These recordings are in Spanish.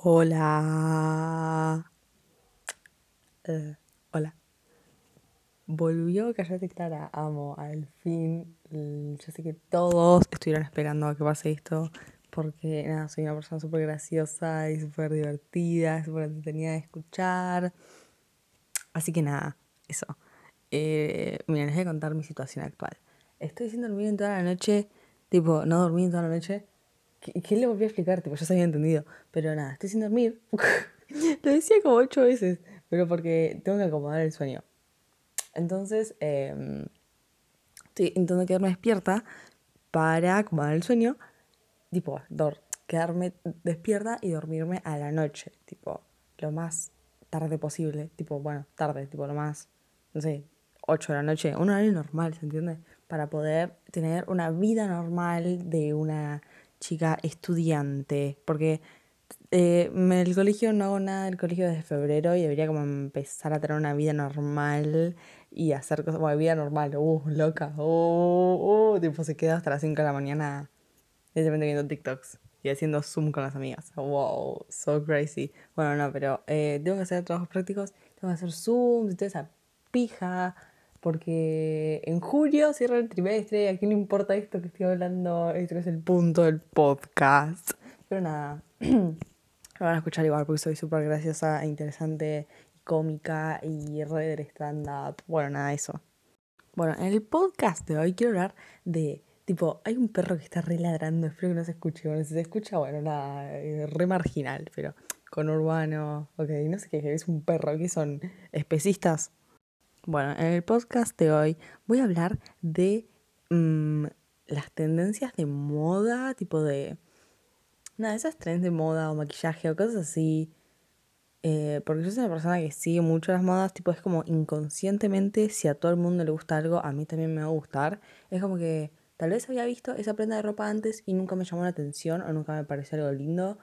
Hola. Eh, hola. Volvió Callate Clara, amo, al fin. Yo sé que todos estuvieron esperando a que pase esto, porque nada, soy una persona súper graciosa y súper divertida, súper entretenida de escuchar. Así que nada, eso. Eh, miren, les voy a contar mi situación actual. Estoy sin dormir en toda la noche, tipo, no dormí en toda la noche. ¿Qué, qué le volví a explicar? Tipo, ya se había entendido. Pero nada, estoy sin dormir. Lo decía como ocho veces, pero porque tengo que acomodar el sueño. Entonces, eh, estoy intentando quedarme despierta para acomodar el sueño. Tipo, dor quedarme despierta y dormirme a la noche. Tipo, lo más tarde posible. Tipo, bueno, tarde, tipo, lo más, no sé, 8 de la noche. Un horario normal, ¿se entiende? Para poder tener una vida normal de una chica estudiante, porque eh, el colegio no hago nada del colegio desde febrero y debería como empezar a tener una vida normal y hacer cosas, bueno, vida normal, uh, loca, uh, uh, tipo se queda hasta las 5 de la mañana simplemente viendo TikToks y haciendo Zoom con las amigas. Wow, so crazy. Bueno, no, pero eh, tengo que hacer trabajos prácticos, tengo que hacer Zoom y toda esa pija porque en julio cierra el trimestre, a quién le importa esto que estoy hablando, esto es el punto del podcast. Pero nada, lo van a escuchar igual porque soy súper graciosa, e interesante, cómica y re del stand-up. Bueno, nada, eso. Bueno, en el podcast de hoy quiero hablar de, tipo, hay un perro que está re ladrando, espero que no se escuche. Bueno, si se escucha, bueno, nada, eh, re marginal, pero con urbano, ok, no sé qué, es un perro, ¿qué son? ¿Especistas? Bueno, en el podcast de hoy voy a hablar de mm, las tendencias de moda, tipo de... Nada, esas trends de moda o maquillaje o cosas así. Eh, porque yo soy una persona que sigue mucho las modas, tipo es como inconscientemente, si a todo el mundo le gusta algo, a mí también me va a gustar. Es como que tal vez había visto esa prenda de ropa antes y nunca me llamó la atención o nunca me pareció algo lindo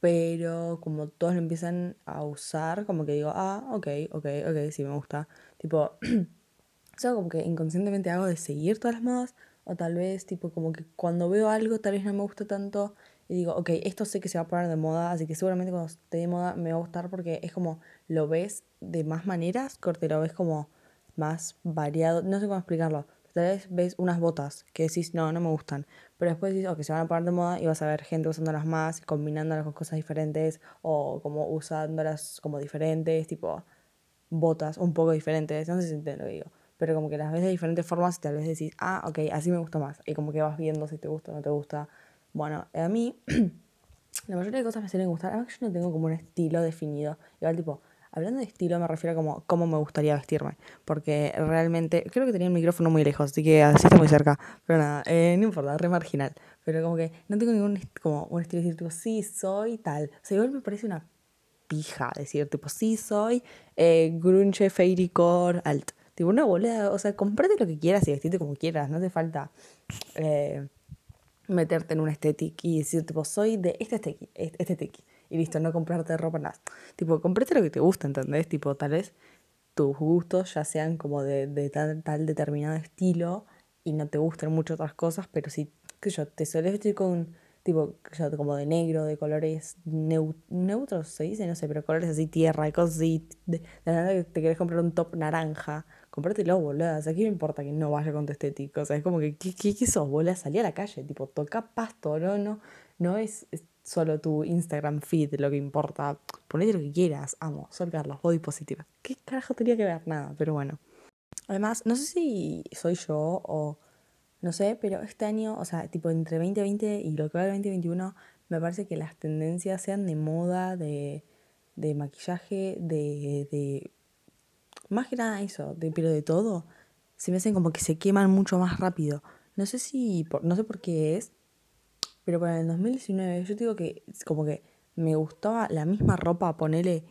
pero como todos lo empiezan a usar, como que digo, ah, ok, ok, ok, sí me gusta. Tipo, sea, como que inconscientemente hago de seguir todas las modas, o tal vez, tipo, como que cuando veo algo, tal vez no me gusta tanto, y digo, ok, esto sé que se va a poner de moda, así que seguramente cuando esté de moda me va a gustar porque es como lo ves de más maneras, corte, lo ves como más variado, no sé cómo explicarlo. Tal vez ves unas botas que decís, no, no me gustan. Pero después decís, ok, se van a poner de moda y vas a ver gente usándolas más, combinándolas con cosas diferentes o como usándolas como diferentes, tipo botas un poco diferentes. No sé si entiendo lo digo. Pero como que las ves de diferentes formas y tal vez decís, ah, ok, así me gusta más. Y como que vas viendo si te gusta o no te gusta. Bueno, a mí la mayoría de cosas me suelen gustar. Además que yo no tengo como un estilo definido. Igual tipo, Hablando de estilo, me refiero a como cómo me gustaría vestirme. Porque realmente, creo que tenía el micrófono muy lejos, así que así está muy cerca. Pero nada, eh, no importa, re marginal. Pero como que no tengo ningún como un estilo de decir, tipo, sí, soy tal. O sea, igual me parece una pija decir, tipo, sí, soy eh, grunge, fairycore, alt. Tipo, una bola, o sea, comprate lo que quieras y vestirte como quieras. No hace falta eh, meterte en un estética y decir, tipo, soy de este estética y listo, no comprarte ropa nada. Tipo, comprate lo que te gusta, ¿entendés? Tipo, tal vez tus gustos ya sean como de, de tal, determinado estilo y no te gusten mucho otras cosas, pero si, qué sé yo, te sueles vestir con, tipo, yo, como de negro, de colores neutros, se dice, no sé, pero colores así tierra cosas así, de, la que te querés comprar un top naranja, comprátelo, boludo, o sea, ¿qué me importa que no vaya con tu estético? O sea, es como que, ¿qué, qué, qué sos, boludo? Salí a la calle, tipo, toca pasto, no, no, no es solo tu Instagram feed lo que importa. Ponete lo que quieras, amo, Sol Carlos, body positiva. ¿Qué carajo tenía que ver? Nada, pero bueno. Además, no sé si soy yo o no sé, pero este año, o sea, tipo entre 2020 y lo que va del 2021, me parece que las tendencias sean de moda, de, de maquillaje, de, de. Más que nada eso, de, pero de todo, se me hacen como que se queman mucho más rápido. No sé si. No sé por qué es, pero para el 2019 yo digo que como que me gustaba la misma ropa ponerle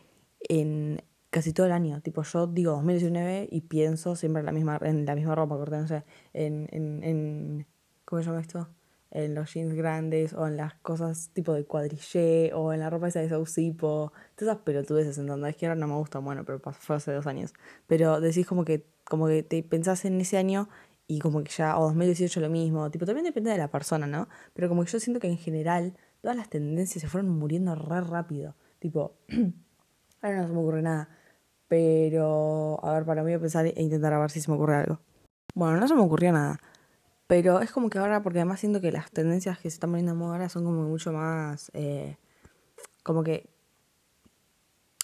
en casi todo el año. Tipo, yo digo 2019 y pienso siempre en la misma, en la misma ropa, corte, no sé, en, en, en, ¿cómo se llama esto? En los jeans grandes o en las cosas tipo de cuadrillé o en la ropa esa de Saucipo. Todas esas pelotudeces, ¿entendés? Que ahora no me gustan, bueno, pero fue hace dos años. Pero decís como que, como que te pensás en ese año y como que ya, o 2018 lo mismo, tipo, también depende de la persona, ¿no? Pero como que yo siento que en general todas las tendencias se fueron muriendo re rápido. Tipo, ahora no se me ocurre nada. Pero, a ver, para mí voy a pensar e intentar a ver si se me ocurre algo. Bueno, no se me ocurrió nada. Pero es como que ahora, porque además siento que las tendencias que se están poniendo en moda ahora son como mucho más. Eh, como que.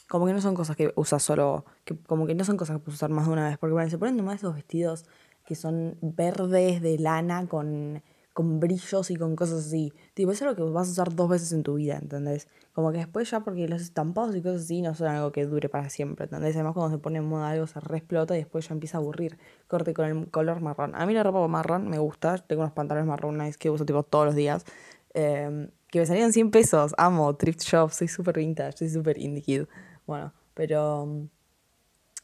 Como que no son cosas que usas solo. Que, como que no son cosas que puedes usar más de una vez. Porque bueno, se ponen nomás esos vestidos que son verdes de lana con con brillos y con cosas así. Tipo, es lo que vas a usar dos veces en tu vida, ¿entendés? Como que después ya, porque los estampados y cosas así no son algo que dure para siempre, ¿entendés? Además, cuando se pone en moda algo se explota y después ya empieza a aburrir. Corte con el color marrón. A mí la ropa marrón me gusta. Tengo unos pantalones marrones que uso tipo todos los días. Em, que me salían 100 pesos. Amo thrift shop. Soy súper vintage. Soy súper indie. Bueno, pero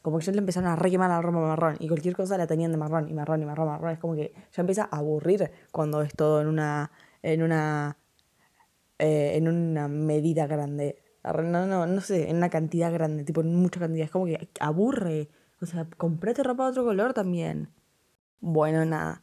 como que ya le empezaron a re quemar la ropa marrón y cualquier cosa la tenían de marrón y marrón y marrón, marrón. Es como que ya empieza a aburrir cuando es todo en una, en una, eh, en una medida grande. No, no, no sé, en una cantidad grande, tipo en mucha cantidad. Es como que aburre. O sea, comprate ropa de otro color también. Bueno, nada.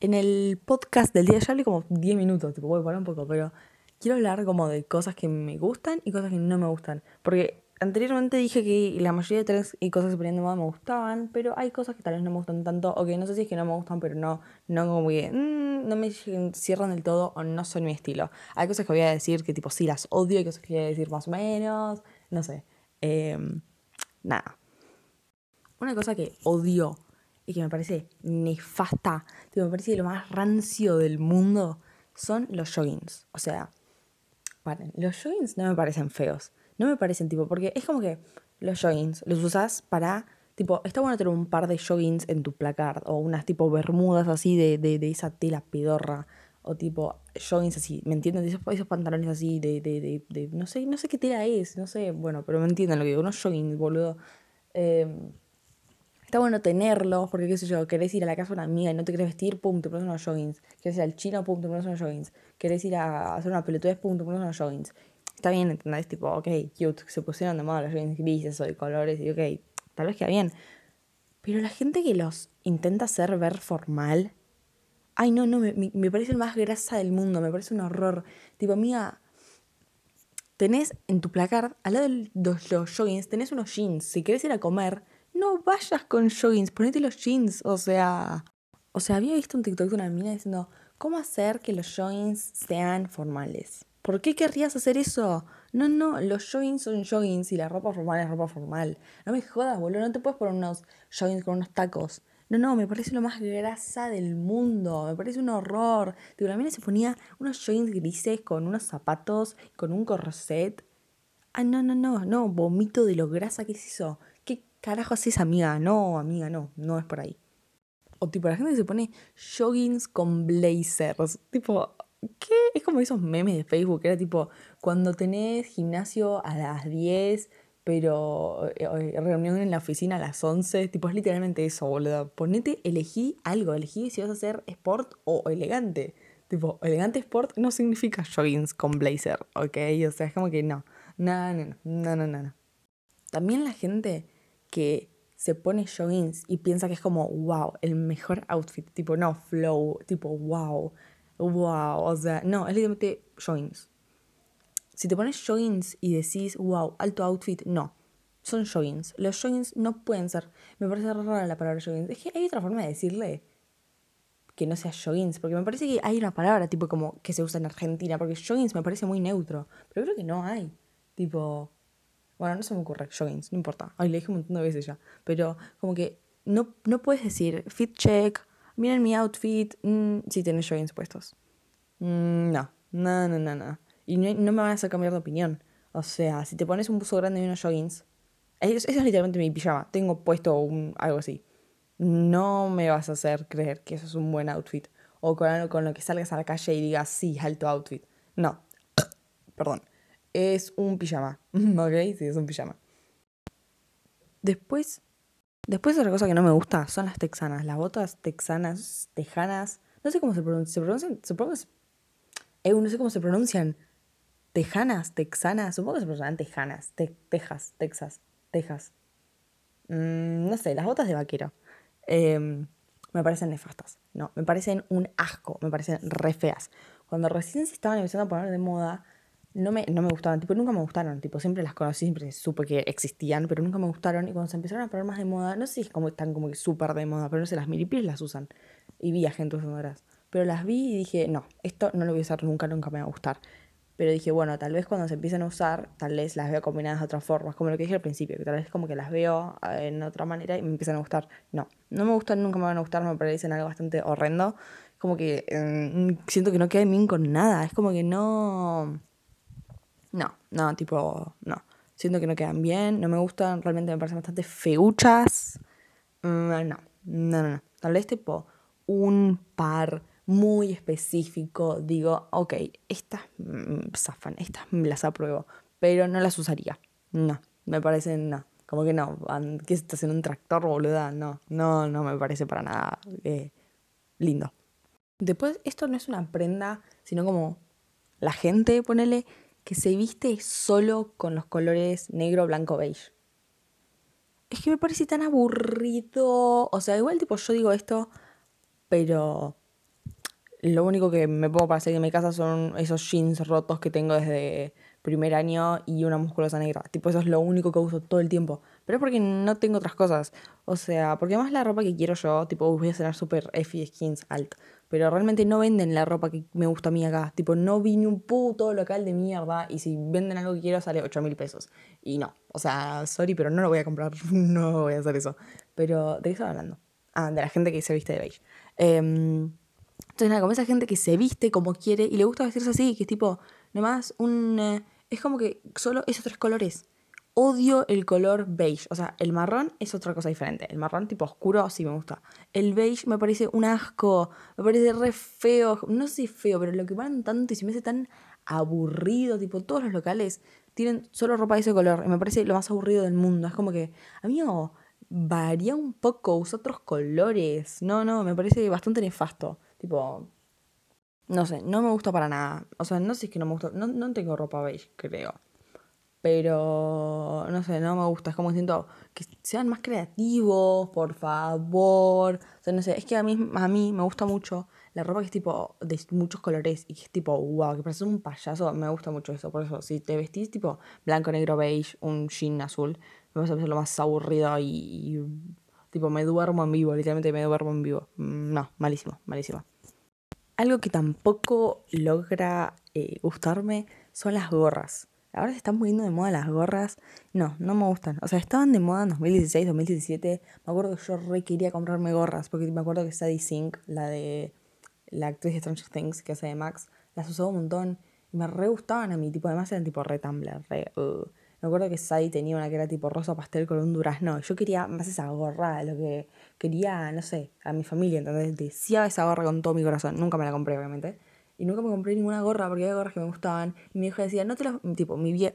En el podcast del día ya hablé como 10 minutos, tipo, voy a parar un poco, pero quiero hablar como de cosas que me gustan y cosas que no me gustan. Porque anteriormente dije que la mayoría de tres y cosas que ponían de moda me gustaban, pero hay cosas que tal vez no me gustan tanto, o que no sé si es que no me gustan, pero no, no como que mm, no me cierran del todo o no son mi estilo. Hay cosas que voy a decir que tipo sí las odio, hay cosas que voy a decir más o menos, no sé. Em, nada. Una cosa que odio y que me parece nefasta, me parece lo más rancio del mundo, son los joggings. O sea, paren, los joggings no me parecen feos no me parecen tipo, porque es como que los joggings los usas para, tipo, está bueno tener un par de joggings en tu placard o unas tipo bermudas así de, de, de esa tela pedorra o tipo joggings así, ¿me entienden? Esos, esos pantalones así de, de, de, no sé, no sé qué tela es, no sé, bueno, pero me entienden lo que digo, unos joggings, boludo. Em, está bueno tenerlos, porque qué sé yo, querés ir a la casa de una amiga y no te querés vestir, pum, te pones unos joggings. Querés ir al chino, pum, te pones unos joggings. Querés ir a hacer una pelotudez, pum, te pones unos joggings está bien, ¿entendés? Tipo, ok, cute, se pusieron de moda los jeans grises o de colores y ok, tal vez queda bien. Pero la gente que los intenta hacer ver formal, ay no, no, me, me parece el más grasa del mundo, me parece un horror. Tipo, amiga, tenés en tu placard, al lado de los, los tenés unos jeans. Si querés ir a comer, no vayas con joggings, ponete los jeans. O sea, o sea, había visto un TikTok de una mina diciendo, ¿cómo hacer que los joggings sean formales? ¿Por qué querrías hacer eso? No, no, los joggings son joggings y la ropa formal es ropa formal. No me jodas, boludo, no te puedes poner unos joggings con unos tacos. No, no, me parece lo más grasa del mundo. Me parece un horror. Digo, la mina se ponía unos joggings grises con unos zapatos, con un corset. Ah, no, no, no, no, vomito de lo grasa que es eso. ¿Qué carajo haces, amiga? No, amiga, no, no es por ahí. O tipo, la gente se pone joggings con blazers. Tipo, ¿Qué? Es como esos memes de Facebook, era tipo, cuando tenés gimnasio a las 10, pero eh, eh, reunión en la oficina a las 11, tipo, es literalmente eso, boludo. Ponete, elegí algo, elegí si vas a hacer sport o elegante. Tipo, elegante sport no significa joggings con blazer, ¿ok? O sea, es como que no. No, no, no, no, no, no. También la gente que se pone joggings y piensa que es como, wow, el mejor outfit. Tipo, no, flow, tipo, wow wow, o sea, no, es literalmente joggings. Si te pones joggings y decís, wow, alto outfit, no. Son joggings. Los joggings no pueden ser. Me parece rara la palabra joggings. Es que hay otra forma de decirle que no sea joggings. Porque me parece que hay una palabra tipo como que se usa en Argentina. Porque joggings me parece muy neutro. Pero creo que no hay. Tipo. Bueno, no se me ocurre. Joggings, no importa. Ay, le dije un montón de veces ya. Pero como que no, no puedes decir fit check miren mi outfit, mm, si tienes joggings puestos. Mm, no, no, no, no, no. Y no, me van a hacer cambiar de opinión. O sea, si te pones un buzo grande y unos joggings, eso, es literalmente mi pijama. Tengo puesto un, algo así. No me vas a hacer creer que eso es un buen outfit. O con con lo que salgas a la calle y digas, sí, alto outfit. No. Perdón. Es un pijama. ¿Ok? Sí, es un pijama. Después Después otra cosa que no me gusta son las texanas. Las botas texanas, tejanas. No sé cómo se pronuncian. ¿Se pronuncian? Supongo que eh, no sé cómo se pronuncian. Tejanas, texanas. Supongo que se pronuncian tejanas. tejas, Texas, Texas. Mm, no sé, las botas de vaquero. Em, me parecen nefastas. No, me parecen un asco. Me parecen re feas. cuando recién se estaban empezando a poner de moda, no me, no me gustaban, tipo, nunca me gustaron, tipo, siempre las conocí, siempre supe que existían, pero nunca me gustaron, y cuando se empezaron a poner más de moda, no sé si es como están como que súper de moda, pero no sé, las milipis las usan, y vi a gente usándolas, pero las vi y dije, no, esto no lo voy a usar nunca, nunca me va a gustar, pero dije, bueno, tal vez cuando se empiecen a usar, tal vez las veo combinadas de otras formas, como lo que dije al principio, que tal vez como que las veo eh, en otra manera y me empiezan a gustar, no, no me gustan, nunca me van a gustar, me parecen algo bastante horrendo, como que eh, siento que no queda bien con nada, es como que no no, no, tipo, no. Siento que no quedan bien, no me gustan, realmente me parecen bastante feuchas. Mm, no, no, no, no. Tal vez tipo un par muy específico, digo, ok, estas mm, zafan, estas las apruebo, pero no las usaría. No, me parecen, no. Como que no, ¿qué estás en un tractor, boluda? No, no, no me parece para nada eh, lindo. Después, esto no es una prenda, sino como la gente, ponele, que se viste solo con los colores negro, blanco, beige. Es que me parece tan aburrido. O sea, igual tipo yo digo esto, pero lo único que me pongo para salir de mi casa son esos jeans rotos que tengo desde primer año y una musculosa negra. Tipo, eso es lo único que uso todo el tiempo. Pero es porque no tengo otras cosas. O sea, porque además la ropa que quiero yo, tipo, voy a ser súper F skins alt pero realmente no venden la ropa que me gusta a mí acá. Tipo, no vi ni un puto local de mierda y si venden algo que quiero sale 8 mil pesos. Y no, o sea, sorry, pero no lo voy a comprar, no voy a hacer eso. Pero, ¿de qué estaba hablando? Ah, de la gente que se viste de beige. Em, entonces, nada, como esa gente que se viste como quiere y le gusta vestirse así, que es tipo, nomás un... Eh, es como que solo esos tres colores odio el color beige. O sea, el marrón es otra cosa diferente. El marrón tipo oscuro sí me gusta. El beige me parece un asco. Me parece re feo. No sé si feo, pero lo que van tanto y se me hace tan aburrido. Tipo, todos los locales tienen solo ropa de ese color. Y me parece lo más aburrido del mundo. Es como que, amigo, varía un poco, usa otros colores. No, no, me parece bastante nefasto. Tipo, no sé, no me gusta para nada. O sea, no sé si es que no me gusta. No, no tengo ropa beige, creo. Pero, no sé, no me gusta. Es como siento que sean más creativos, por favor. O sea, no sé, es que a mí, a mí me gusta mucho la ropa que es tipo de muchos colores y que es tipo, wow, que parece un payaso. Me gusta mucho eso. Por eso, si te vestís tipo blanco, negro, beige, un jean azul, me vas a lo más aburrido y, tipo, me duermo en vivo. Literalmente me duermo en vivo. Mm, no, malísimo, malísimo. Algo que tampoco logra eh, gustarme son las gorras. Ahora se están poniendo de moda las gorras. No, no me gustan. O sea, estaban de moda en 2016, 2017. Me acuerdo que yo re quería comprarme gorras. Porque me acuerdo que Sadie Sink, la de la actriz de Stranger Things que hace de Max, las usaba un montón. Y me re gustaban a mí. Tipo, además eran tipo re Tumblr, re. Uh. Me acuerdo que Sadie tenía una que era tipo rosa pastel con un durazno. Yo quería más esa gorra, lo que quería, no sé, a mi familia. Entonces decía esa gorra con todo mi corazón. Nunca me la compré, obviamente. Y nunca me compré ninguna gorra porque había gorras que me gustaban. Y mi vieja decía, no te las... Tipo, mi vieja...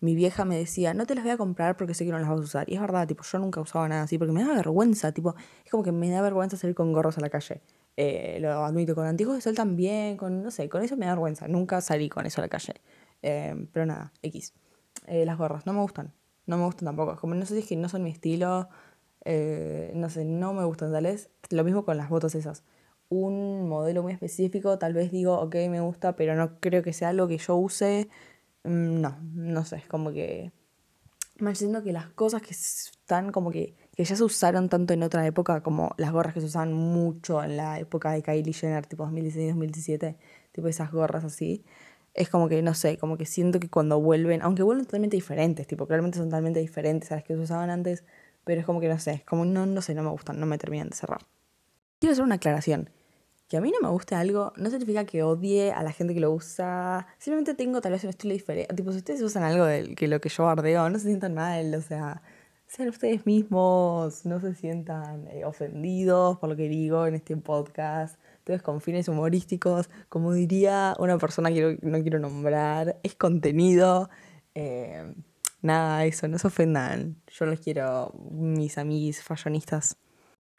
Mi vieja me decía, no te las voy a comprar porque sé que no las vas a usar. Y es verdad, tipo, yo nunca usaba nada así porque me da vergüenza. Tipo, es como que me da vergüenza salir con gorros a la calle. Eh, lo admito, con antiguos de sol también, con, no sé, con eso me da vergüenza. Nunca salí con eso a la calle. Eh, pero nada, X. Eh, las gorras, no me gustan. No me gustan tampoco. Como no sé si es que no son mi estilo. no sé, no me gustan, tales. Lo mismo con las botas esas un modelo muy específico, tal vez digo, ok, me gusta, pero no creo que sea algo que yo use. Mm, no, no sé, es como que... Me siento que las cosas que están como que, que ya se usaron tanto en otra época, como las gorras que se usaban mucho en la época de Kylie Jenner, tipo 2016-2017, tipo esas gorras así, es como que, no sé, como que siento que cuando vuelven, aunque vuelven totalmente diferentes, tipo, claramente son totalmente diferentes a las que se usaban antes, pero es como que, no sé, es como, no, no sé, no me gustan, no me terminan de cerrar. Quiero hacer una aclaración que a mí no me guste algo no significa que odie a la gente que lo usa. Simplemente tengo tal vez un estilo diferente. Tipo, si ustedes usan algo de que lo que yo bardeo, no se sientan mal, o sea, sean ustedes mismos, no se sientan eh, ofendidos por lo que digo en este podcast. Entonces, con fines humorísticos, como diría una persona que no quiero nombrar, es contenido. Eh, nada, eso, no se ofendan. Yo los quiero, mis amigos fashionistas.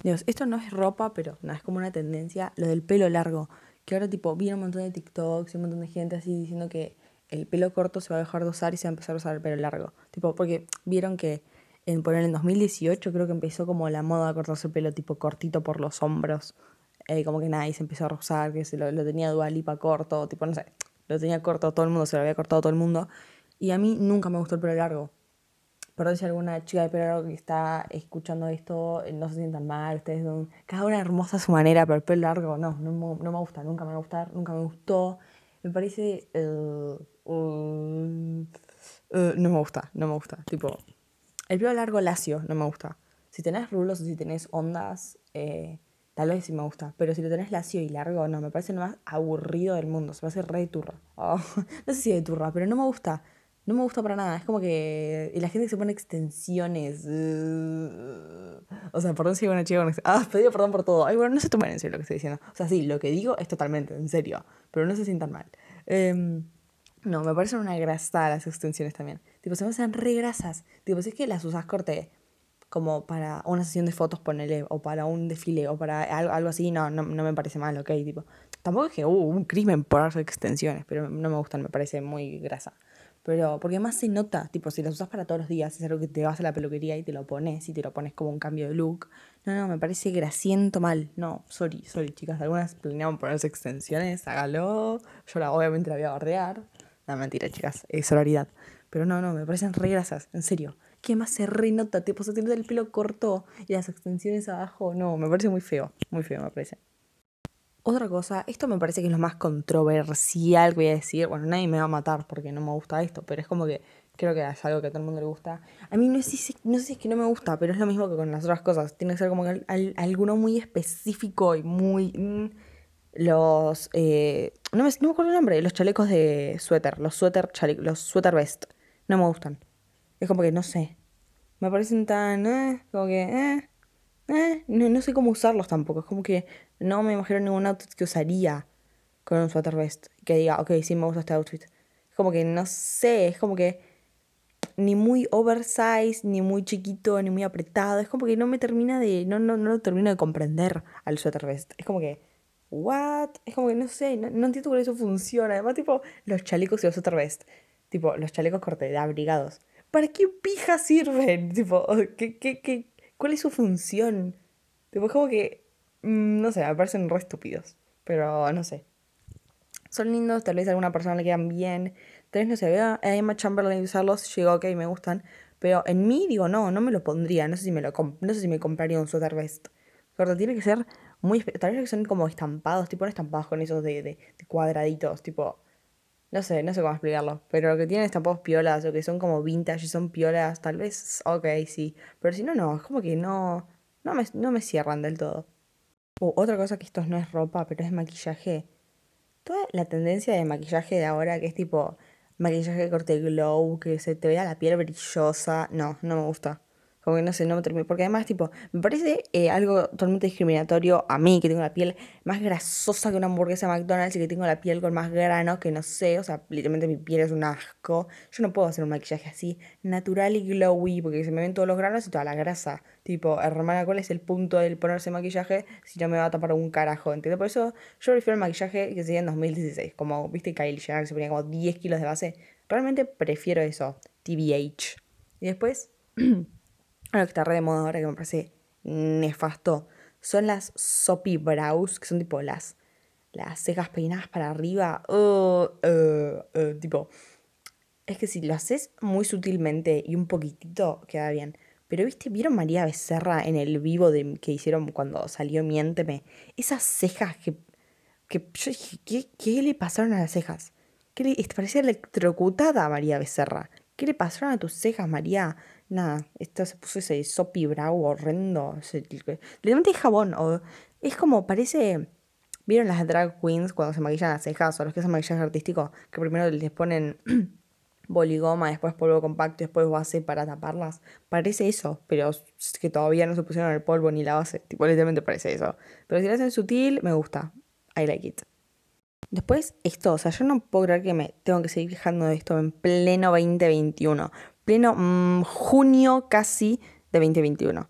Dios, esto no es ropa, pero no, es como una tendencia, lo del pelo largo. Que ahora, tipo, viene un montón de TikToks y un montón de gente así diciendo que el pelo corto se va a dejar de usar y se va a empezar a usar el pelo largo. Tipo, porque vieron que en, poner en 2018 creo que empezó como la moda de cortarse el pelo tipo cortito por los hombros. eh, como que nadie se empezó a rozar, que se lo, lo tenía Dualipa corto, tipo, no sé, lo tenía corto todo el mundo, se lo había cortado todo el mundo. Y a mí nunca me gustó el pelo largo. Perdón si alguna chica de pelo largo que está escuchando esto eh, no se sientan mal, ustedes son cada una hermosa a su manera, pero el pelo largo no, no, no me gusta, nunca me va a gustar, nunca me gustó. Me parece... eh, um, eh, no me gusta, no me gusta. Tipo, el pelo largo lacio no me gusta. Si tenés rulos o si tenés ondas, eh, tal vez sí me gusta. Pero si lo tenés lacio y largo, no, me parece lo más aburrido del mundo. Se me hace re turra. Oh, no sé si de turra, pero no me gusta. No me gusta para nada. Es como que. Y la gente que se pone extensiones. uh, o sea, perdón si una chica con Ah, pedido perdón por todo. Ay, bueno, no se tomen en serio lo que estoy diciendo. O sea, sí, lo que digo es totalmente en serio. Pero no se sientan mal. Em, no, me parecen una grasa las extensiones también. Tipo, se me hacen re grasas. Tipo, si es que las usas corte como para una sesión de fotos, ponele, o para un desfile, o para algo, algo así, no, no, no me parece mal, ok, tipo. Tampoco es que hubo un crimen por extensiones, pero no me gustan, me parece muy grasa. Pero, porque más se nota, tipo, si las usas para todos los días, es algo que te vas a la peluquería y te lo pones, y te lo pones como un cambio de look. No, no, me parece grasiento mal. No, sorry, sorry, chicas. Algunas planeaban ponerse extensiones, hágalo. Yo la, obviamente la voy a bardear. No, mentira, chicas, es sororidad. Pero no, no, me parecen re grasas, en serio. ¿Qué más se renota? Tipo, se tiene el pelo corto y las extensiones abajo. No, me parece muy feo, muy feo me parece. Otra cosa, esto me parece que es lo más controversial que voy a decir. Bueno, nadie me va a matar porque no me gusta esto, pero es como que creo que es algo que a todo el mundo le gusta. A mí no sé si, no sé si es que no me gusta, pero es lo mismo que con las otras cosas. Tiene que ser como que al- al- alguno muy específico y muy... mm, los... eh, no, me, no me acuerdo el nombre, los chalecos de suéter, los suéter, chale- los suéter vest. No me gustan. Es como que no sé. Me parecen tan... eh, como que... eh, eh, no, no sé cómo usarlos tampoco. Es como que no me imagino ningún outfit que usaría con un sweater vest. Que diga, ok, sí me gusta este outfit. Es como que no sé, es como que ni muy oversize, ni muy chiquito, ni muy apretado. Es como que no me termina de. No, no, no lo termino de comprender al sweater vest. Es como que. ¿What? Es como que no sé, no, no entiendo cómo eso funciona. Además, tipo, los chalecos y los sweater vest. Tipo, los chalecos corte de abrigados. ¿Para qué pija sirven? Tipo, ¿qué, qué, qué, ¿cuál es su función? Tipo, es como que. mm, No sé, me parecen re estúpidos. Pero no sé. Son lindos, tal vez a alguna persona le quedan bien. Tal vez no se vea a Emma Chamberlain usarlos, digo, ok, me gustan. Pero en mí digo, no, no me lo pondría. No sé si me lo no sé si me compraría un sweater vest. Tiene que ser muy Tal vez que son como estampados, tipo no estampados con esos de, de cuadraditos, tipo. No sé, no sé cómo explicarlo. Pero lo que tienen estampados piolas o que son como vintage y son piolas, tal vez, ok, sí. Pero si no, no, es como que no. No me, no me cierran del todo. Uh, otra cosa que esto no es ropa, pero es maquillaje toda la tendencia de maquillaje de ahora, que es tipo maquillaje corte glow, que se te vea la piel brillosa, no, no me gusta. Como que no sé, no me termina. Porque además, tipo, me parece eh, algo totalmente discriminatorio a mí, que tengo la piel más grasosa que una hamburguesa de McDonald's y que tengo la piel con más grano, que no sé, o sea, literalmente mi piel es un asco. Yo no puedo hacer un maquillaje así, natural y glowy, porque se me ven todos los granos y toda la grasa. Tipo, hermana, ¿cuál es el punto del ponerse maquillaje si no me va a tapar un carajo? ¿Entiendes? Por eso yo prefiero el maquillaje que se hacía en 2016. Como, viste, Kylie Jenner que se ponía como 10 kilos de base. Realmente prefiero eso, TBH. Y después, algo que está re de moda ahora que me parece nefasto, son las soppy brows, que son tipo las, las cejas peinadas para arriba. Uh, uh, uh, tipo, es que si lo haces muy sutilmente y un poquitito, queda bien. Pero, ¿viste? ¿Vieron María Becerra en el vivo de, que hicieron cuando salió Miénteme? Esas cejas que, que yo dije, ¿qué, qué le pasaron a las cejas? ¿Qué le, parecía electrocutada María Becerra. ¿Qué le pasaron a tus cejas, María? Nada, esto se puso ese soppy brow horrendo. Literalmente es jabón. O, es como, parece... ¿Vieron las drag queens cuando se maquillan las cejas o los que hacen maquillaje artístico? Que primero les ponen boligoma, después polvo compacto, después base para taparlas. Parece eso, pero es que todavía no se pusieron el polvo ni la base. Tipo, literalmente parece eso. Pero si lo hacen sutil, me gusta. I like it. Después, esto, o sea, yo no puedo creer que me tengo que seguir quejando de esto en pleno 2021. Pleno mm, junio casi de 2021.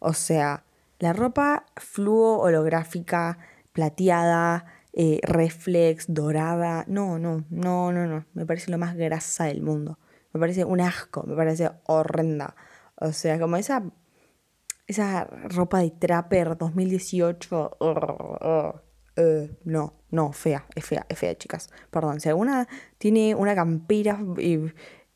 O sea, la ropa fluo holográfica, plateada, eh, reflex, dorada. No, no, no, no, no. Me parece lo más grasa del mundo. Me parece un asco, me parece horrenda. O sea, como esa esa ropa de Trapper 2018. Eh, no, no, fea, es fea, es fea, chicas. Perdón, si alguna tiene una campera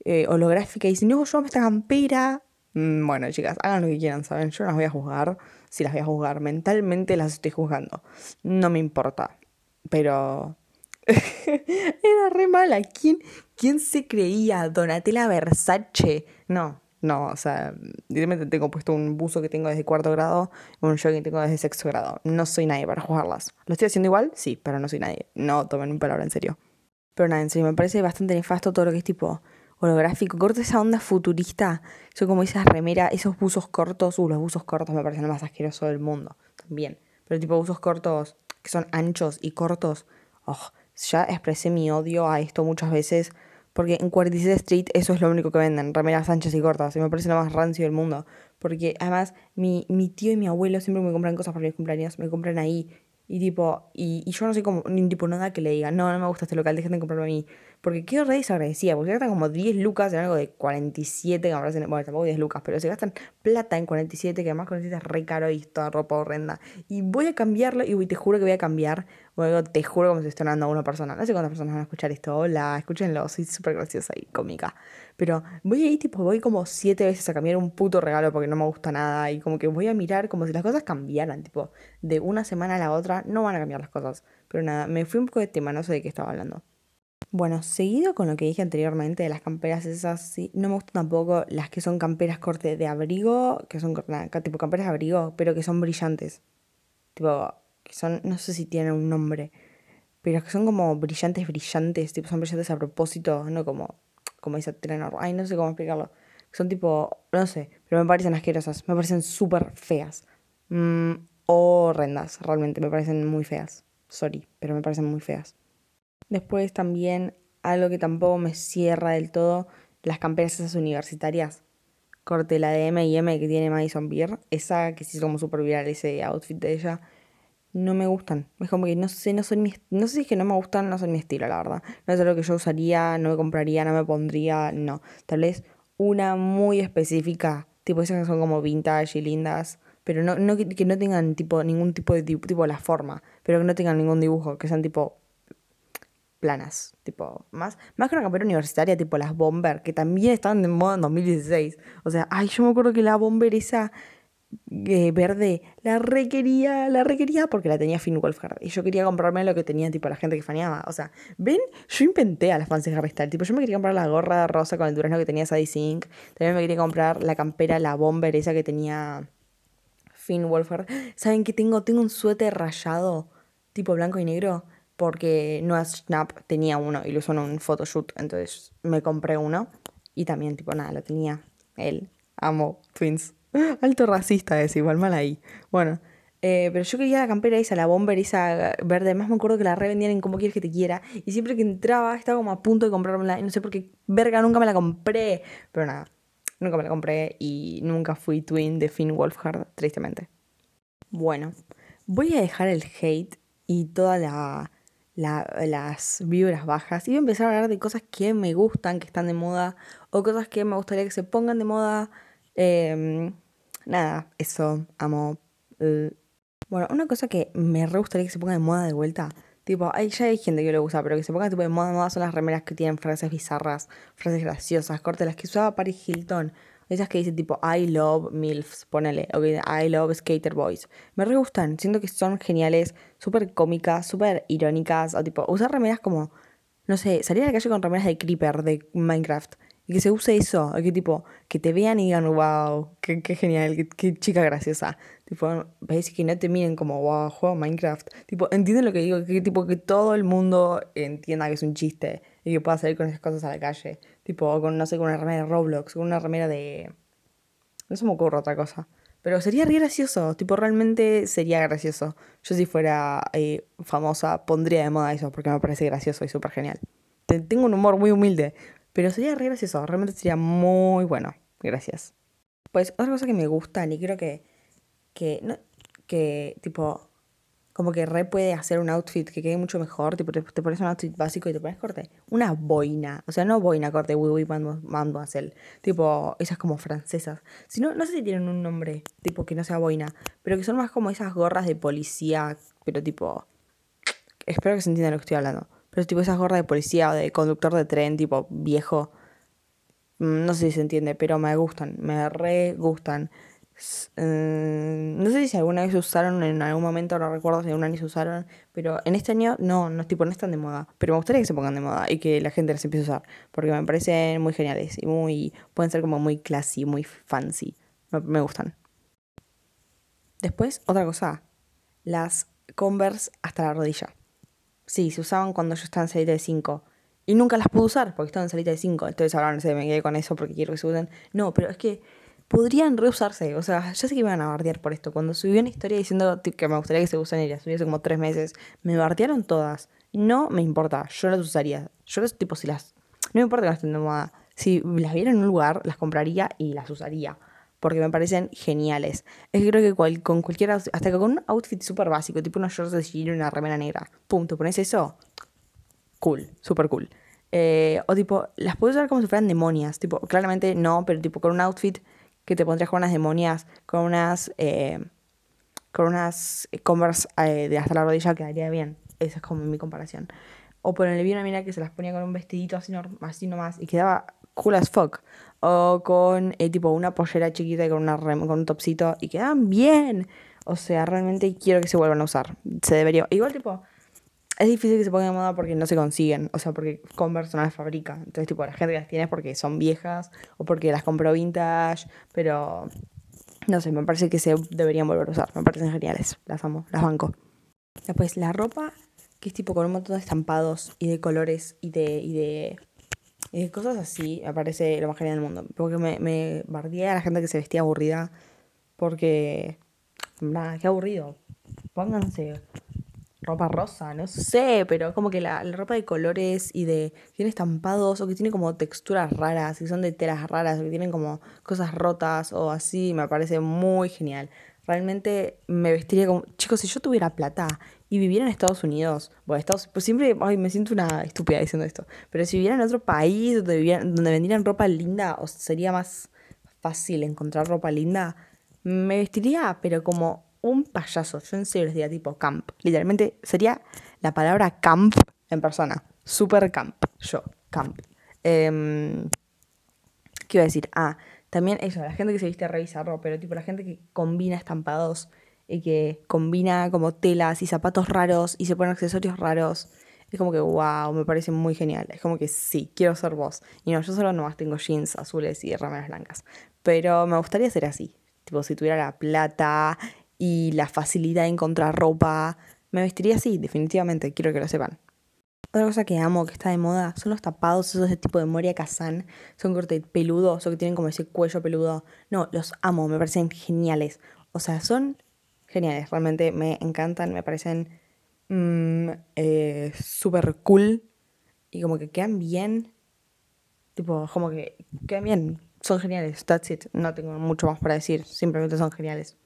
eh, holográfica y dice, no, yo amo esta campera. Mm, bueno, chicas, hagan lo que quieran, ¿saben? Yo las voy a juzgar. Si las voy a juzgar mentalmente, las estoy juzgando. No me importa. Pero. Era re mala. ¿Quién, ¿Quién se creía? Donatella Versace. No, no, o sea, directamente tengo puesto un buzo que tengo desde cuarto grado, un jogging que tengo desde sexto grado. No soy nadie para jugarlas. ¿Lo estoy haciendo igual? Sí, pero no soy nadie. No tomen mi palabra en serio. Pero nada, en serio, me parece bastante nefasto todo lo que es tipo holográfico. Corta esa onda futurista. Son como esas remeras, esos buzos cortos. Uh, los buzos cortos me parecen lo más asqueroso del mundo. También. Pero tipo buzos cortos que son anchos y cortos. Oh, ya expresé mi odio a esto muchas veces porque en 47 Street eso es lo único que venden, remeras anchas y cortas. Y me parece lo más rancio del mundo. Porque además mi, mi tío y mi abuelo siempre me compran cosas para mis cumpleaños. Me compran ahí. Y tipo, y, yo no sé cómo, ni tipo nada que le diga, no, no me gusta este local, dejen de comprarlo a mí. Porque quedo re desagradecida, porque se gastan como 10 lucas en algo de 47, que me bueno, tampoco 10 lucas, pero se gastan plata en 47, que además 47 es re caro y toda ropa horrenda. Y voy a cambiarlo, y te juro que voy a cambiar, luego te juro como si estoy hablando a una persona. No sé cuántas personas van a escuchar esto, hola, escúchenlo, soy súper graciosa y cómica. Pero voy ahí, tipo, voy como 7 veces a cambiar un puto regalo porque no me gusta nada, y como que voy a mirar como si las cosas cambiaran, tipo, de una semana a la otra, no van a cambiar las cosas. Pero nada, me fui un poco de tema, no sé de qué estaba hablando. Bueno, seguido con lo que dije anteriormente de las camperas esas, sí, no me gustan tampoco las que son camperas corte de abrigo, que son tipo camperas de abrigo, pero que son brillantes. Tipo, que son, no sé si tienen un nombre, pero que son como brillantes, brillantes, tipo son brillantes a propósito, no como, como esa trenor. Ay, no sé cómo explicarlo. Son tipo, no sé, pero me parecen asquerosas, me parecen súper feas. Mm, horrendas, realmente, me parecen muy feas. Sorry, pero me parecen muy feas. Después también algo que tampoco me cierra del todo, las camperas esas universitarias. Corte la de M&M que tiene Madison Beer, esa que se hizo como súper viral ese outfit de ella, no me gustan. Es como que no sé, no son mi, no sé si es que no me gustan, no son mi estilo, la verdad. No es algo que yo usaría, no me compraría, no me pondría, no. Tal vez una muy específica, tipo esas que son como vintage y lindas, pero no, no que, no tengan tipo ningún tipo de tipo la forma, pero que no tengan ningún dibujo, que sean tipo planas, tipo, más, más que una campera universitaria, tipo las Bomber, que también estaban de moda en 2016. O sea, ay, yo me acuerdo que la Bomber esa eh, verde, la requería, la requería porque la tenía Finn Wolfhard. Y yo quería comprarme lo que tenía, tipo, la gente que faneaba. O sea, ven, yo inventé a las fans de Harry. Tipo, yo me quería comprar la gorra rosa con el durazno que tenía Sadie Sink. También me quería comprar la campera, la Bomber esa que tenía Finn Wolfhard. ¿Saben qué tengo? Tengo un suéter rayado, tipo blanco y negro porque Noah Snap tenía uno y lo usó en un photoshoot, entonces me compré uno y también, tipo, nada, lo tenía él. Amo Twins. Alto racista es, igual mal ahí. Bueno, eh, pero yo quería la campera esa, la bomber esa verde. Además me acuerdo que la revendían en Como Quieres Que Te Quiera. Y siempre que entraba estaba como a punto de comprármela. Y no sé por qué, verga, nunca me la compré. Pero nada, nunca me la compré y nunca fui twin de Finn Wolfhard, tristemente. Bueno, voy a dejar el hate y toda la las vibras bajas y voy a empezar a hablar de cosas que me gustan, que están de moda, o cosas que me gustaría que se pongan de moda. Em, nada, eso, amo. Eh. Bueno, una cosa que me re gustaría que se ponga de moda de vuelta. Tipo, hay, ya hay gente que lo usa, pero que se ponga tipo de moda moda son las remeras que tienen frases bizarras, frases graciosas, cortes, las que usaba Paris Hilton esas que dicen tipo I love MILFs, ponele, o que I love Skater Boys. Me re gustan, siento que son geniales, súper cómicas, súper irónicas, o tipo, usar remeras como, no sé, salir a la calle con remeras de Creeper de Minecraft. Y que se use eso, que tipo, que te vean y digan, wow, qué, genial, qué, chica graciosa. Tipo, ves que no te miren como, wow, juego Minecraft. Tipo, entienden lo que digo, que tipo, que todo el mundo entienda que es un chiste y que pueda salir con esas cosas a la calle. Tipo, con, no sé, con una remera de Roblox, con una remera de... No se me ocurre otra cosa. Pero sería re gracioso, tipo, realmente sería gracioso. Yo si fuera eh, famosa pondría de moda eso porque me parece gracioso y súper genial. Tengo un humor muy humilde, pero sería re gracioso, realmente sería muy bueno. Gracias. Pues otra cosa que me gusta y creo que, que, no, que tipo, como que re puede hacer un outfit que quede mucho mejor. Tipo, te, te pones un outfit básico y te pones corte. Una boina. O sea, no boina corte, oui, oui, hacer. Tipo, esas como francesas. Si no, no sé si tienen un nombre, tipo, que no sea boina. Pero que son más como esas gorras de policía. Pero tipo. Espero que se entienda lo que estoy hablando. Pero tipo esas gorras de policía o de conductor de tren, tipo viejo. Mm, no sé si se entiende, pero me gustan. Me re gustan. Eh, no sé si alguna vez se usaron en algún momento, no recuerdo si alguna vez usaron, pero en este año no, no, tipo, no están de moda. Pero me gustaría que se pongan de moda y que la gente las empiece a usar, porque me parecen muy geniales y muy pueden ser como muy classy, muy fancy. Me, gustan. Después, otra cosa, las Converse hasta la rodilla. Sí, se usaban cuando yo estaba en salita de 5. Y nunca las pude usar porque estaba en salita de 5. Entonces ahora no sé, me quedé con eso porque quiero que se usen. No, pero es que podrían reusarse. O sea, ya sé que me van a bardear por esto. Cuando subí una historia diciendo que me gustaría que se usen y las subí hace como tres meses, me bardearon todas. No me importa, yo las usaría. Yo las, tipo, si las. No me importa que no estén de moda. Si las viera en un lugar, las compraría y las usaría. Porque me parecen geniales. Es que creo que con cualquier. Hasta que con un outfit súper básico, tipo unos shorts de jean y una remera negra. Pum, te pones eso. Cool, súper cool. Eh, o tipo, las puedes usar como si fueran demonias. Tipo, claramente no, pero tipo con un outfit que te pondrías con unas demonias, con unas, eh, con unas Converse eh, de hasta la rodilla quedaría bien. Esa es como mi comparación. O ponerle bien una mina que se las ponía con un vestidito así, así nomás y quedaba cool as fuck. O con eh, tipo una pollera chiquita y con, una con un topsito y quedaban bien. O sea, realmente quiero que se vuelvan a usar. Se debería. Igual tipo es difícil que se pongan de moda porque no se consiguen, o sea, porque Converse no las fabrica. Entonces, tipo, la gente las tiene porque son viejas o porque las compró vintage, pero no sé, me parece que se deberían volver a usar. Me parecen geniales, las amo, las banco. Después, la ropa, que es tipo con un montón de estampados y de colores y de, y de, y cosas así, me parece lo más genial del mundo. Porque me, me bardea a la gente que se vestía aburrida, porque, nada, qué aburrido. Pónganse ropa rosa, no sé, pero como que la, ropa de colores y de. tiene estampados o que tiene como texturas raras, que son de telas raras, o que tienen como cosas rotas o así, me parece muy genial. Realmente me vestiría como. Chicos, si yo tuviera plata y viviera en Estados Unidos, bueno, Estados. Pues siempre. Ay, me siento una estúpida diciendo esto. Pero si viviera en otro país donde, donde vendieran ropa linda, o sería más fácil encontrar ropa linda, me vestiría, pero como un payaso. Yo en serio les diría tipo camp. Literalmente sería la palabra camp en persona. Super camp. Yo, camp. Em, ¿Qué iba a decir? Ah, también eso, la gente que se viste re bizarro, pero tipo la gente que combina estampados y que combina como telas y zapatos raros y se pone accesorios raros. Es como que, wow, me parece muy genial. Es como que sí, quiero ser vos. Y no, yo solo nomás tengo jeans azules y remeras blancas. Pero me gustaría ser así. Tipo, si tuviera la plata y la facilidad de encontrar ropa. Me vestiría así, definitivamente, quiero que lo sepan. Otra cosa que amo, que está de moda, son los tapados, esos de tipo de Moria Kazan. Son corte peludos o que tienen como ese cuello peludo. No, los amo, me parecen geniales. O sea, son geniales, realmente me encantan, me parecen mm, eh, súper cool. Y como que quedan bien. Tipo, como que quedan bien. Son geniales, that's it. No tengo mucho más para decir, simplemente son geniales.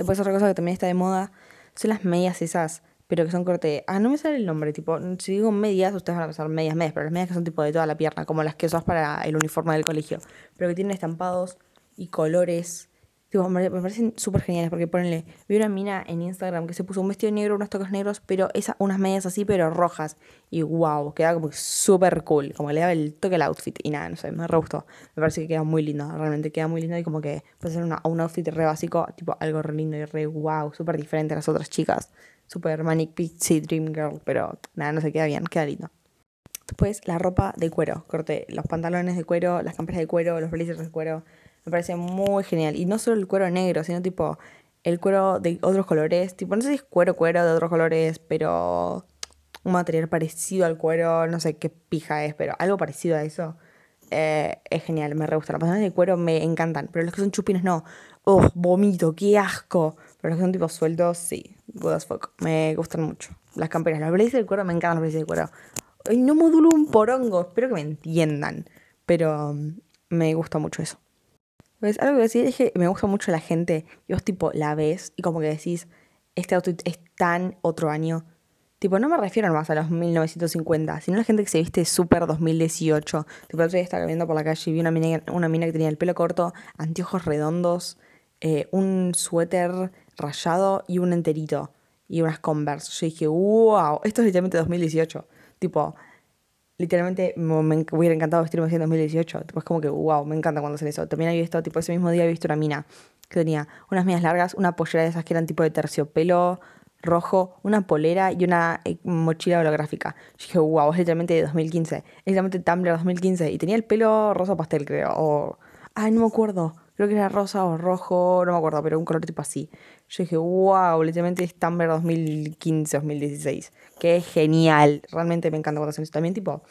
Después otra cosa que también está de moda son las medias esas, pero que son corte... Ah, no me sale el nombre, tipo, si digo medias, ustedes van a pensar medias, medias, pero las medias que son tipo de toda la pierna, como las que usas para el uniforme del colegio, pero que tienen estampados y colores me, parecen súper geniales porque ponenle, vi una mina en Instagram que se puso un vestido negro, unos toques negros, pero esa, unas medias así, pero rojas. Y wow, queda como súper cool, como le daba el toque al outfit. Y nada, no sé, me re gustó. Me parece que queda muy lindo, realmente queda muy lindo y como que puede ser una, un outfit re básico, tipo algo re lindo y re wow, súper diferente a las otras chicas. Súper Manic Pixie Dream Girl, pero nada, no se queda bien, queda lindo. Después la ropa de cuero, corté los pantalones de cuero, las camperas de cuero, los blazers de cuero me parece muy genial. Y no solo el cuero negro, sino tipo el cuero de otros colores. Tipo, no sé si es cuero, cuero de otros colores, pero un material parecido al cuero, no sé qué pija es, pero algo parecido a eso. Eh, es genial, me re gusta. Las personas de cuero me encantan, pero los que son chupines no. ¡Oh, vomito! ¡Qué asco! Pero los que son tipo sueltos, sí. Good as fuck. Me gustan mucho. Las camperas, los blazers de cuero, me encantan los blazers de cuero. Ay, no modulo un porongo. Espero que me entiendan. Pero mm, me gusta mucho eso. ¿Ves? Algo que decir es que me gusta mucho la gente y vos tipo la ves y como que decís, este outfit es tan otro año. Tipo, no me refiero más a los 1950, sino a la gente que se viste súper 2018. Tipo, el otro día estaba caminando por la calle y vi una mina, una mina que tenía el pelo corto, anteojos redondos, eh, un suéter rayado y un enterito. Y unas Converse. Yo dije, wow, esto es literalmente 2018. Tipo, literalmente me, hubiera encantado vestirme así en 2018. Tipo, como que, wow, me encanta cuando hacen eso. También había visto, tipo, ese mismo día había visto una mina que tenía unas medias largas, una pollera de esas que eran tipo de terciopelo rojo, una polera y una eh, mochila holográfica. Yo dije, wow, es literalmente de 2015. Es literalmente Tumblr 2015. Y tenía el pelo rosa pastel, creo. O... Ay, no me acuerdo. Creo que era rosa o rojo, no me acuerdo, pero un color tipo así. Yo dije, wow, literalmente es Tumblr 2015, 2016. Que genial. Realmente me encanta cuando hacen eso. También, tipo,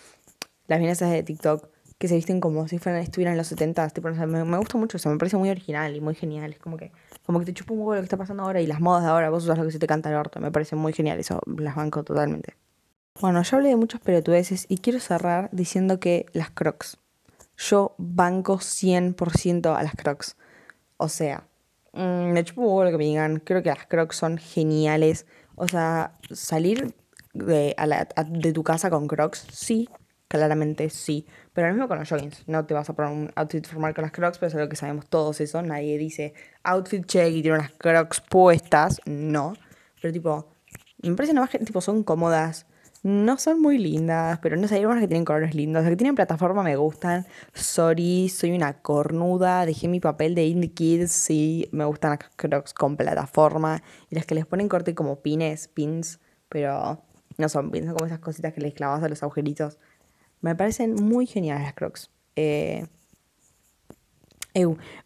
las minas de TikTok que se visten como si fueran, estuvieran en los 70. Tipo, me, gusta mucho eso. Me parece muy original y muy genial. Es como que, como que te chupa un poco lo que está pasando ahora y las modas de ahora. Vos usas lo que se te canta el orto. Me parece muy genial eso. Las banco totalmente. Bueno, yo hablé de muchas pelotudeces y quiero cerrar diciendo que las crocs. Yo banco 100% a las crocs. O sea, mm, me chupo un poco lo que me digan. Creo que las crocs son geniales. O sea, salir de, de tu casa con crocs, sí, claramente sí. Pero lo mismo con los joggings. No te vas a poner un outfit formal con las crocs, pero es algo que sabemos todos eso. Nadie dice outfit check y tiene unas crocs puestas. No. Pero tipo, me parece nada más que tipo, son cómodas. No son muy lindas, pero no sé, hay algunas que tienen colores lindos. Las que tienen plataforma me gustan. Sorry, soy una cornuda. Dejé mi papel de Indie Kids. Sí, me gustan las crocs con plataforma. Y las que les ponen corte como pines, pins. Pero no son pins, son como esas cositas que les clavas a los agujeritos. Me parecen muy geniales las crocs. Eh,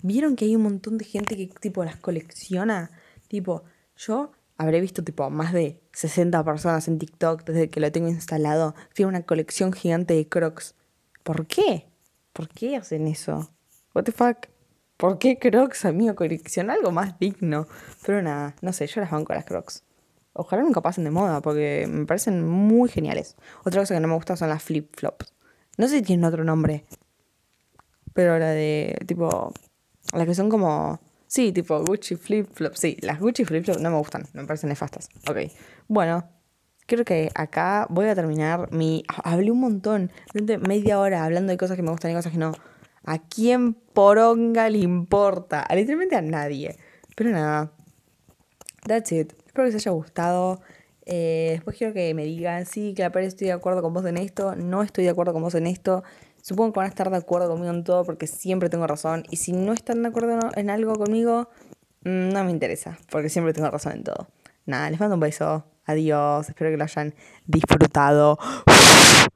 ¿vieron que hay un montón de gente que tipo las colecciona? Tipo, yo habré visto tipo más de 60 personas en TikTok desde que lo tengo instalado. Tiene una colección gigante de crocs. ¿Por qué? ¿Por qué hacen eso? What the fuck? ¿Por qué crocs, amigo? Colecciona algo más digno. Pero nada, no sé, yo las banco a las crocs. Ojalá nunca pasen de moda porque me parecen muy geniales. Otra cosa que no me gusta son las flip-flops. No sé si tienen otro nombre. Pero la de, tipo, las que son como... Sí, tipo Gucci flip-flops. Sí, las Gucci flip-flops no me gustan. Me parecen nefastas. Ok. Bueno, creo que acá voy a terminar mi... Hablé un montón. Media hora hablando de cosas que me gustan y cosas que no. ¿A quién poronga le importa? Literalmente a nadie. Pero nada. That's it. Espero que les haya gustado. Eh, después quiero que me digan, sí, que estoy de acuerdo con vos en esto, no estoy de acuerdo con vos en esto. Supongo que van a estar de acuerdo conmigo en todo porque siempre tengo razón. Y si no están de acuerdo en algo conmigo, mm, no me interesa, porque siempre tengo razón en todo. Nada, les mando un beso. Adiós. Espero que lo hayan disfrutado.